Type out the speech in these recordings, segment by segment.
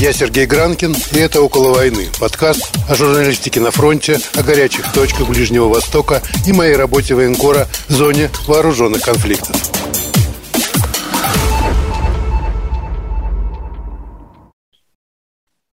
Я Сергей Гранкин, и это «Около войны» – подкаст о журналистике на фронте, о горячих точках Ближнего Востока и моей работе военкора в зоне вооруженных конфликтов.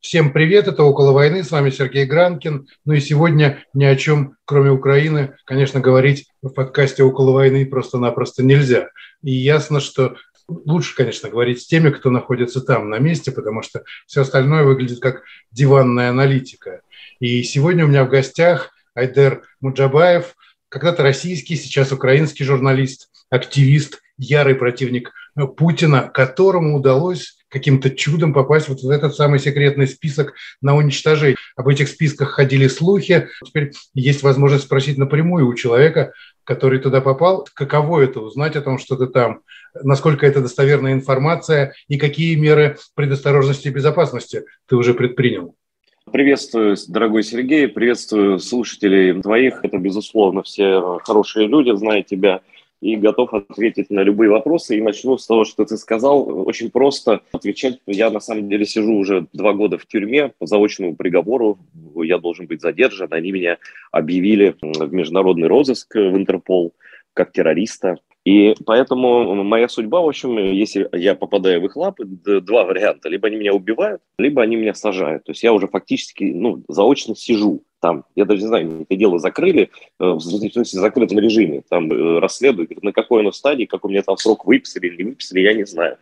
Всем привет, это «Около войны», с вами Сергей Гранкин. Ну и сегодня ни о чем, кроме Украины, конечно, говорить в подкасте «Около войны» просто-напросто нельзя. И ясно, что лучше, конечно, говорить с теми, кто находится там, на месте, потому что все остальное выглядит как диванная аналитика. И сегодня у меня в гостях Айдер Муджабаев, когда-то российский, сейчас украинский журналист, активист, ярый противник Путина, которому удалось каким-то чудом попасть вот в этот самый секретный список на уничтожение. Об этих списках ходили слухи. Теперь есть возможность спросить напрямую у человека, который туда попал, каково это узнать о том, что ты там, насколько это достоверная информация и какие меры предосторожности и безопасности ты уже предпринял. Приветствую, дорогой Сергей, приветствую слушателей твоих. Это, безусловно, все хорошие люди, зная тебя и готов ответить на любые вопросы. И начну с того, что ты сказал. Очень просто отвечать. Я на самом деле сижу уже два года в тюрьме по заочному приговору. Я должен быть задержан. Они меня объявили в международный розыск в Интерпол как террориста. И поэтому моя судьба, в общем, если я попадаю в их лапы, два варианта. Либо они меня убивают, либо они меня сажают. То есть я уже фактически ну, заочно сижу там, я даже не знаю, это дело закрыли, э, в закрытом режиме, там э, расследуют, на какой оно стадии, как у меня там срок выписали или не выписали, я не знаю.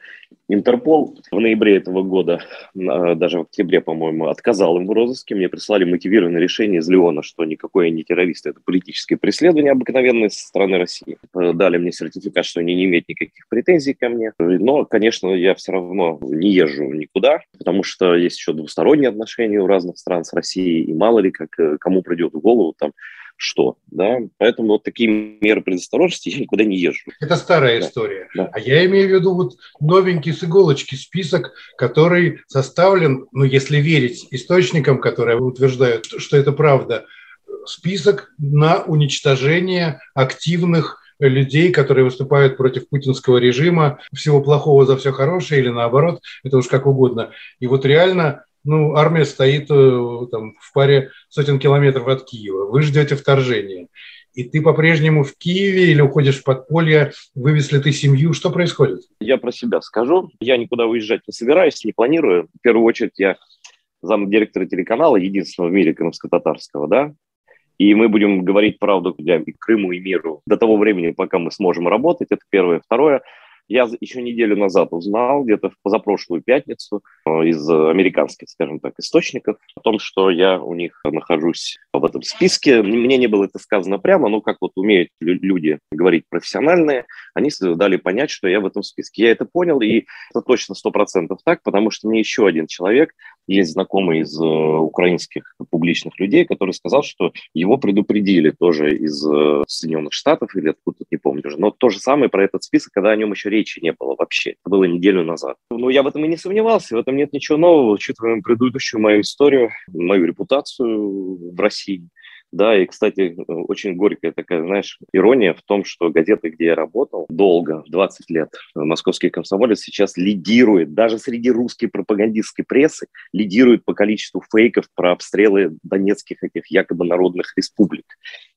Интерпол в ноябре этого года, даже в октябре, по-моему, отказал им в розыске. Мне прислали мотивированное решение из Леона, что никакой я не террорист, это политическое преследование обыкновенное со стороны России. Э, дали мне сертификат, что они не имеют никаких претензий ко мне. Но, конечно, я все равно не езжу никуда, потому что есть еще двусторонние отношения у разных стран с Россией, и мало ли, как кому придет в голову там что, да, поэтому вот такие меры предосторожности я никуда не езжу. Это старая да. история. Да. А я имею в виду вот новенький с иголочки список, который составлен, ну, если верить источникам, которые утверждают, что это правда, список на уничтожение активных людей, которые выступают против путинского режима, всего плохого за все хорошее или наоборот, это уж как угодно. И вот реально ну, армия стоит э, там, в паре сотен километров от Киева. Вы ждете вторжения. И ты по-прежнему в Киеве или уходишь в подполье, вывез ли ты семью, что происходит? Я про себя скажу. Я никуда уезжать не собираюсь, не планирую. В первую очередь я зам директора телеканала, единственного в мире крымско-татарского, да, и мы будем говорить правду для Крыму и миру до того времени, пока мы сможем работать. Это первое. Второе, я еще неделю назад узнал, где-то в позапрошлую пятницу, из американских, скажем так, источников, о том, что я у них нахожусь в этом списке. Мне не было это сказано прямо, но как вот умеют люди говорить профессиональные, они дали понять, что я в этом списке. Я это понял, и это точно сто процентов так, потому что мне еще один человек, есть знакомый из э, украинских публичных людей, который сказал, что его предупредили тоже из э, Соединенных Штатов или откуда-то, не помню уже. Но то же самое про этот список, когда о нем еще речи не было вообще. Это было неделю назад. Ну, я в этом и не сомневался, в этом нет ничего нового, учитывая предыдущую мою историю, мою репутацию в России. Да, и, кстати, очень горькая такая, знаешь, ирония в том, что газета, где я работал долго, 20 лет, «Московский комсомолец» сейчас лидирует, даже среди русской пропагандистской прессы, лидирует по количеству фейков про обстрелы донецких этих якобы народных республик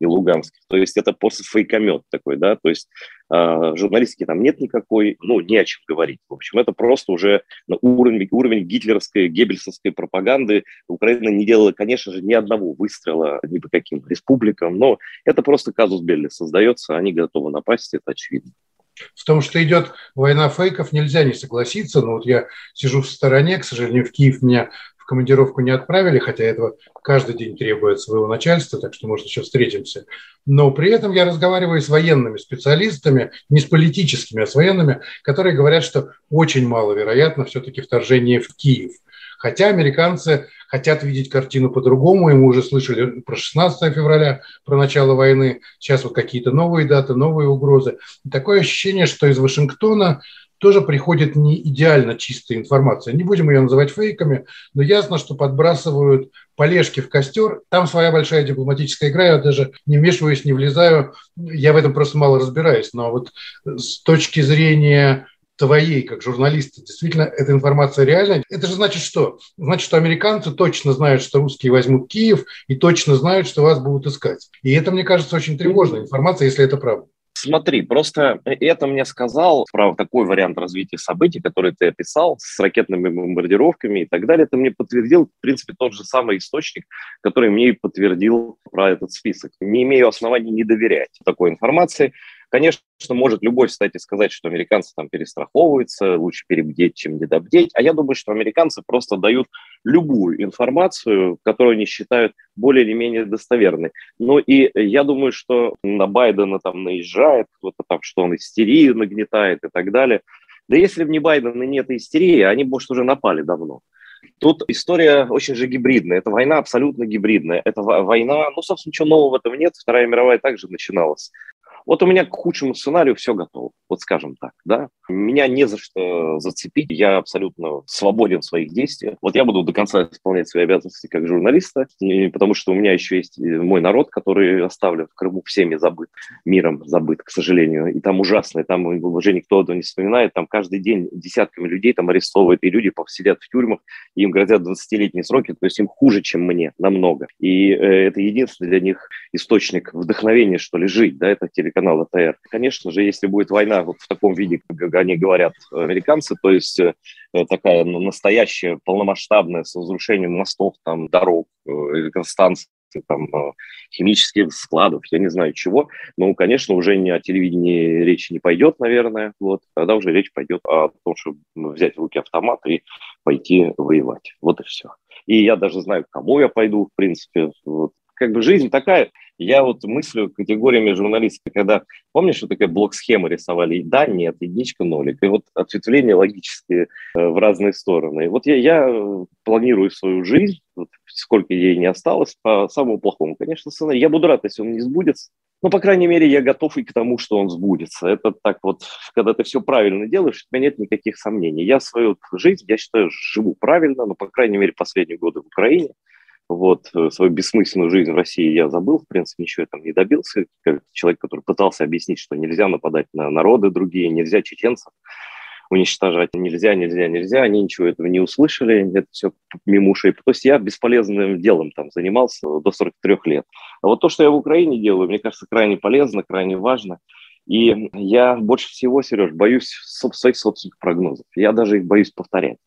и луганских. То есть это после фейкомет такой, да, то есть журналистики там нет никакой, ну, не о чем говорить. В общем, это просто уже уровень, уровень гитлеровской, геббельсовской пропаганды. Украина не делала, конечно же, ни одного выстрела ни по каким республикам, но это просто казус Белли создается, они готовы напасть, это очевидно. В том, что идет война фейков, нельзя не согласиться. Но вот я сижу в стороне, к сожалению, в Киев меня командировку не отправили, хотя этого каждый день требует своего начальства, так что, может, еще встретимся. Но при этом я разговариваю с военными специалистами, не с политическими, а с военными, которые говорят, что очень маловероятно все-таки вторжение в Киев. Хотя американцы хотят видеть картину по-другому, и мы уже слышали про 16 февраля, про начало войны, сейчас вот какие-то новые даты, новые угрозы. И такое ощущение, что из Вашингтона тоже приходит не идеально чистая информация. Не будем ее называть фейками, но ясно, что подбрасывают полежки в костер. Там своя большая дипломатическая игра, я даже не вмешиваюсь, не влезаю. Я в этом просто мало разбираюсь. Но вот с точки зрения твоей, как журналиста, действительно эта информация реальная, это же значит что? Значит, что американцы точно знают, что русские возьмут Киев и точно знают, что вас будут искать. И это, мне кажется, очень тревожная информация, если это правда. Смотри, просто это мне сказал про такой вариант развития событий, который ты описал, с ракетными бомбардировками и так далее. Это мне подтвердил, в принципе, тот же самый источник, который мне и подтвердил про этот список. Не имею оснований не доверять такой информации. Конечно, может любой, кстати, сказать, что американцы там перестраховываются, лучше перебдеть, чем недобдеть. А я думаю, что американцы просто дают любую информацию, которую они считают более или менее достоверной. Ну и я думаю, что на Байдена там наезжает кто-то там, что он истерию нагнетает и так далее. Да если бы не Байден и нет истерии, они, может, уже напали давно. Тут история очень же гибридная. Это война абсолютно гибридная. Это война, ну, собственно, ничего нового в этом нет. Вторая мировая также начиналась. Вот у меня к худшему сценарию все готово, вот скажем так, да. Меня не за что зацепить, я абсолютно свободен в своих действиях. Вот я буду до конца исполнять свои обязанности как журналиста, потому что у меня еще есть мой народ, который оставлен в Крыму всеми забыт, миром забыт, к сожалению. И там ужасно, и там уже никто этого не вспоминает, там каждый день десятками людей там арестовывают, и люди сидят в тюрьмах, и им грозят 20-летние сроки, то есть им хуже, чем мне, намного. И э, это единственный для них источник вдохновения, что ли, жить, да, это теле телеканал АТР. Конечно же, если будет война в таком виде, как они говорят, американцы, то есть э, такая настоящая, полномасштабная, с разрушением мостов, там, дорог, э, электростанций, там, э, химических складов, я не знаю чего. Ну, конечно, уже не о телевидении речи не пойдет, наверное. Вот. Тогда уже речь пойдет о том, чтобы взять в руки автомат и пойти воевать. Вот и все. И я даже знаю, к кому я пойду, в принципе. Вот. Как бы жизнь такая, я вот мыслю категориями журналистики, когда, помнишь, что такая блок-схема рисовали? И да, нет, единичка, нолик. И вот ответвления логические э, в разные стороны. Вот я, я планирую свою жизнь, вот, сколько ей не осталось, по самому плохому. Конечно, сценарий. Я буду рад, если он не сбудется. Но, по крайней мере, я готов и к тому, что он сбудется. Это так вот, когда ты все правильно делаешь, у меня нет никаких сомнений. Я свою жизнь, я считаю, живу правильно, но, по крайней мере, последние годы в Украине – вот э, свою бессмысленную жизнь в России я забыл, в принципе, ничего я там не добился. Как человек, который пытался объяснить, что нельзя нападать на народы другие, нельзя чеченцев уничтожать, нельзя, нельзя, нельзя, они ничего этого не услышали, это все мимо ушей. То есть я бесполезным делом там занимался до 43 лет. А вот то, что я в Украине делаю, мне кажется, крайне полезно, крайне важно. И я больше всего, Сереж, боюсь своих собственных прогнозов. Я даже их боюсь повторять.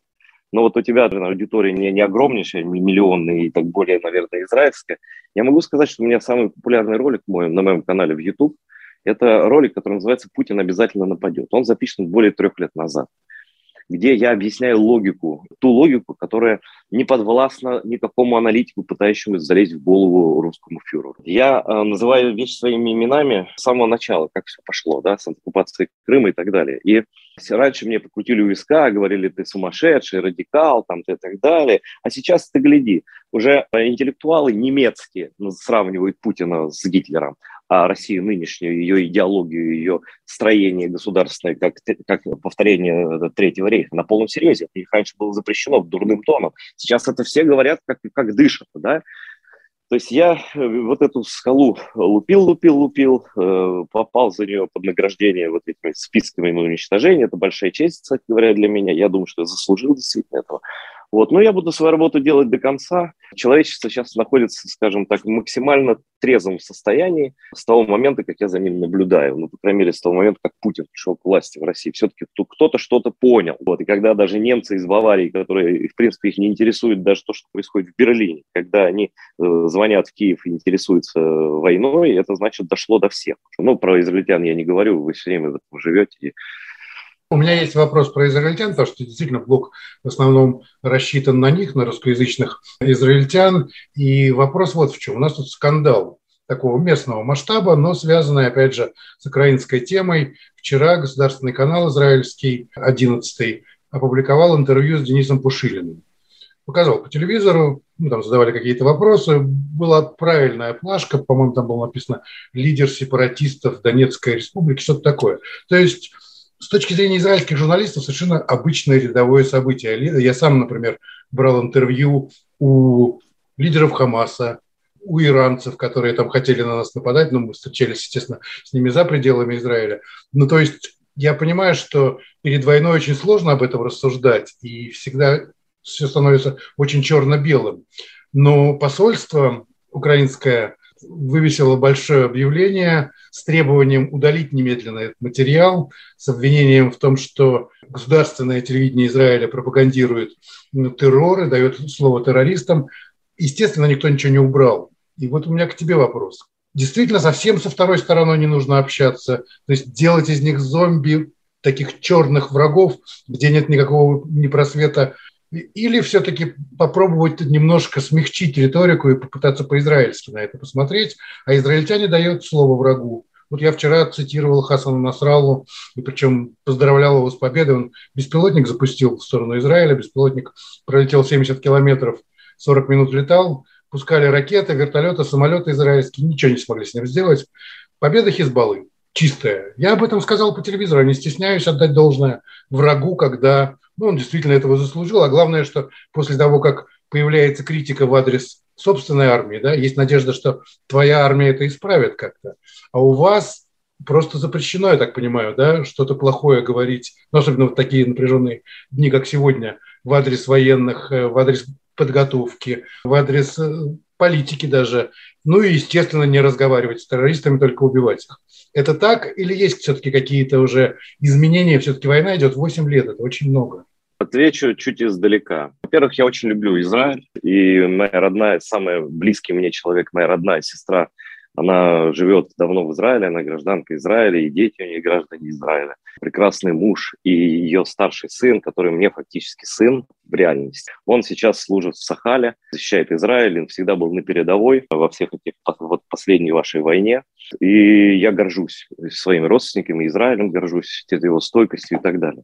Но вот у тебя наверное, аудитория не, не огромнейшая, миллионная и так более, наверное, израильская. Я могу сказать, что у меня самый популярный ролик мой, на моем канале в YouTube – это ролик, который называется «Путин обязательно нападет». Он записан более трех лет назад где я объясняю логику, ту логику, которая не подвластна никакому аналитику, пытающемуся залезть в голову русскому фюреру. Я э, называю вещи своими именами с самого начала, как все пошло, да, с оккупацией Крыма и так далее. И раньше мне покрутили у виска, говорили, ты сумасшедший, радикал, там, и так далее. А сейчас ты гляди, уже интеллектуалы немецкие ну, сравнивают Путина с Гитлером а Россию нынешнюю, ее идеологию, ее строение государственное, как, как повторение Третьего рейха на полном серьезе. Это раньше было запрещено дурным тоном. Сейчас это все говорят, как, как дышат, да. То есть я э, вот эту скалу лупил, лупил, лупил, э, попал за нее под награждение вот этими списками уничтожения. Это большая честь, кстати говоря, для меня. Я думаю, что я заслужил действительно этого. Вот. Но я буду свою работу делать до конца. Человечество сейчас находится, скажем так, в максимально трезвом состоянии с того момента, как я за ним наблюдаю. Ну, по крайней мере, с того момента, как Путин пришел к власти в России. Все-таки кто-то что-то понял. Вот. И когда даже немцы из Баварии, которые, в принципе, их не интересует даже то, что происходит в Берлине, когда они э, звонят в Киев и интересуются войной, это значит дошло до всех. Ну, про израильтян я не говорю, вы все время живете. У меня есть вопрос про израильтян, потому что действительно блог в основном рассчитан на них, на русскоязычных израильтян. И вопрос вот в чем. У нас тут скандал такого местного масштаба, но связанный, опять же, с украинской темой. Вчера государственный канал израильский, 11 опубликовал интервью с Денисом Пушилиным. Показал по телевизору, ну, там задавали какие-то вопросы. Была правильная плашка, по-моему, там было написано «Лидер сепаратистов Донецкой республики», что-то такое. То есть с точки зрения израильских журналистов совершенно обычное рядовое событие. Я сам, например, брал интервью у лидеров Хамаса, у иранцев, которые там хотели на нас нападать, но мы встречались, естественно, с ними за пределами Израиля. Ну, то есть я понимаю, что перед войной очень сложно об этом рассуждать, и всегда все становится очень черно-белым. Но посольство украинское вывесило большое объявление с требованием удалить немедленно этот материал, с обвинением в том, что государственное телевидение Израиля пропагандирует террор и дает слово террористам. Естественно, никто ничего не убрал. И вот у меня к тебе вопрос. Действительно, совсем со второй стороной не нужно общаться. То есть делать из них зомби, таких черных врагов, где нет никакого ни просвета или все-таки попробовать немножко смягчить риторику и попытаться по-израильски на это посмотреть, а израильтяне дают слово врагу. Вот я вчера цитировал Хасана Насралу, и причем поздравлял его с победой. Он беспилотник запустил в сторону Израиля, беспилотник пролетел 70 километров, 40 минут летал, пускали ракеты, вертолеты, самолеты израильские, ничего не смогли с ним сделать. Победа Хизбаллы чистая. Я об этом сказал по телевизору, не стесняюсь отдать должное врагу, когда ну, он действительно этого заслужил. А главное, что после того, как появляется критика в адрес собственной армии, да, есть надежда, что твоя армия это исправит как-то. А у вас просто запрещено, я так понимаю, да, что-то плохое говорить, ну, особенно в такие напряженные дни, как сегодня, в адрес военных, э, в адрес подготовки, в адрес э, политики даже. Ну и, естественно, не разговаривать с террористами, только убивать их. Это так или есть все-таки какие-то уже изменения? Все-таки война идет 8 лет, это очень много. Отвечу чуть издалека. Во-первых, я очень люблю Израиль, и моя родная, самый близкий мне человек, моя родная сестра – она живет давно в Израиле, она гражданка Израиля, и дети у нее граждане Израиля. Прекрасный муж и ее старший сын, который мне фактически сын в реальности. Он сейчас служит в Сахале, защищает Израиль, он всегда был на передовой во всех этих вот последней вашей войне. И я горжусь своими родственниками, Израилем горжусь, его стойкостью и так далее.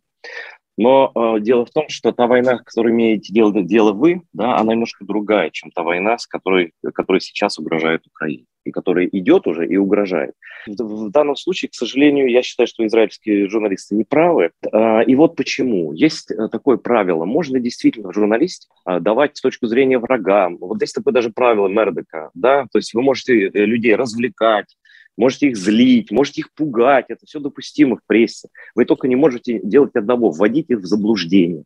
Но э, дело в том, что та война, с которой имеете дело, дело вы, да, она немножко другая, чем та война, с которой, которая сейчас угрожает Украине и которая идет уже и угрожает. В, в данном случае, к сожалению, я считаю, что израильские журналисты не правы. Э, и вот почему. Есть э, такое правило. Можно действительно журналист э, давать с точки зрения врага. Вот здесь такое даже правило Мердека. Да? То есть вы можете людей развлекать, можете их злить, можете их пугать, это все допустимо в прессе. Вы только не можете делать одного, вводить их в заблуждение.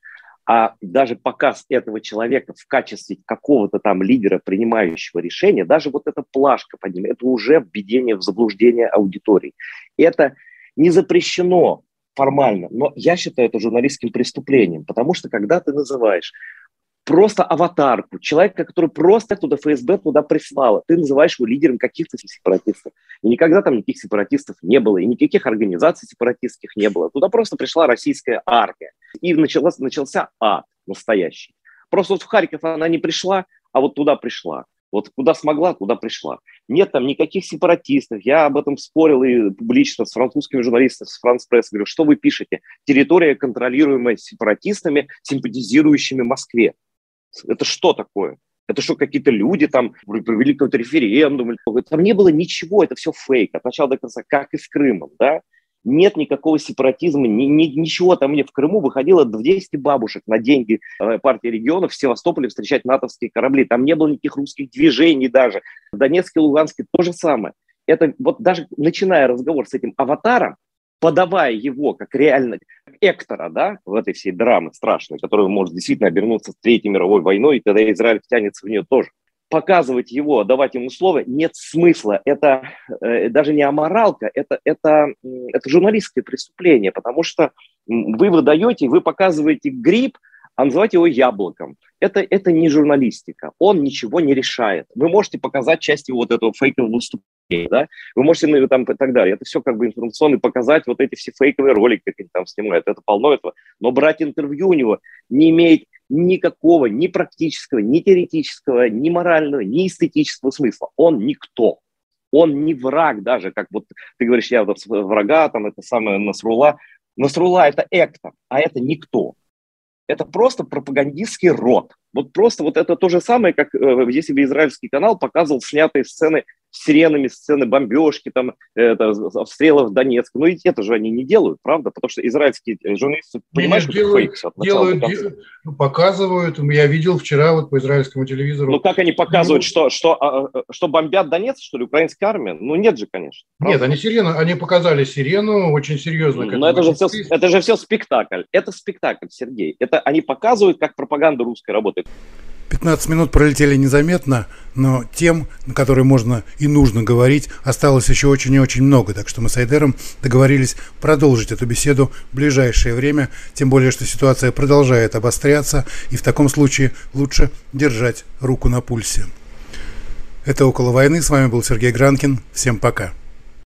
А даже показ этого человека в качестве какого-то там лидера, принимающего решения, даже вот эта плашка под ним, это уже введение в заблуждение аудитории. Это не запрещено формально, но я считаю это журналистским преступлением, потому что когда ты называешь просто аватарку, человека, который просто туда ФСБ туда прислала. Ты называешь его лидером каких-то сепаратистов. И никогда там никаких сепаратистов не было, и никаких организаций сепаратистских не было. Туда просто пришла российская армия. И начался, начался ад настоящий. Просто вот в Харьков она не пришла, а вот туда пришла. Вот куда смогла, туда пришла. Нет там никаких сепаратистов. Я об этом спорил и публично с французскими журналистами, с Франс Пресс. Говорю, что вы пишете? Территория, контролируемая сепаратистами, симпатизирующими Москве. Это что такое? Это что, какие-то люди там провели какой-то референдум? Там не было ничего, это все фейк от начала до конца, как и с Крымом, да? Нет никакого сепаратизма, ни, ни, ничего там нет. В Крыму выходило 200 бабушек на деньги э, партии регионов в Севастополе встречать натовские корабли. Там не было никаких русских движений даже. В Донецке Луганске то же самое. Это вот даже начиная разговор с этим аватаром, подавая его как реально Эктора, да, в этой всей драме страшной, которая может действительно обернуться Третьей мировой войной, и тогда Израиль втянется в нее тоже. Показывать его, давать ему слово нет смысла. Это э, даже не аморалка, это, это, это журналистское преступление, потому что вы выдаете, вы показываете гриб, а называть его яблоком. Это, это не журналистика. Он ничего не решает. Вы можете показать часть вот этого фейкового выступления, да? Вы можете, ну, там, и так далее. Это все как бы информационно, показать вот эти все фейковые ролики, как они там снимают. Это полно этого. Но брать интервью у него не имеет никакого ни практического, ни теоретического, ни морального, ни эстетического смысла. Он никто. Он не враг даже, как вот ты говоришь, я врага, там это самое Насрула. Насрула – это Эктор, а это никто это просто пропагандистский род. Вот просто вот это то же самое, как э, если бы израильский канал показывал снятые сцены сиренами сцены бомбежки, там, это, обстрелов Донецка. Ну, ведь это же они не делают, правда? Потому что израильские журналисты понимают, что делают, фейк. Делают, делают, ну, показывают. Я видел вчера вот по израильскому телевизору. Ну, как они показывают, ну, что, что, а, а, что бомбят Донецк, что ли, украинская армия? Ну, нет же, конечно. Правда? Нет, они сирену, они показали сирену очень серьезно. Но это же, все, это же все спектакль. Это спектакль, Сергей. Это они показывают, как пропаганда русская работает. 15 минут пролетели незаметно, но тем, на которые можно и нужно говорить, осталось еще очень и очень много. Так что мы с Айдером договорились продолжить эту беседу в ближайшее время, тем более, что ситуация продолжает обостряться, и в таком случае лучше держать руку на пульсе. Это «Около войны». С вами был Сергей Гранкин. Всем пока.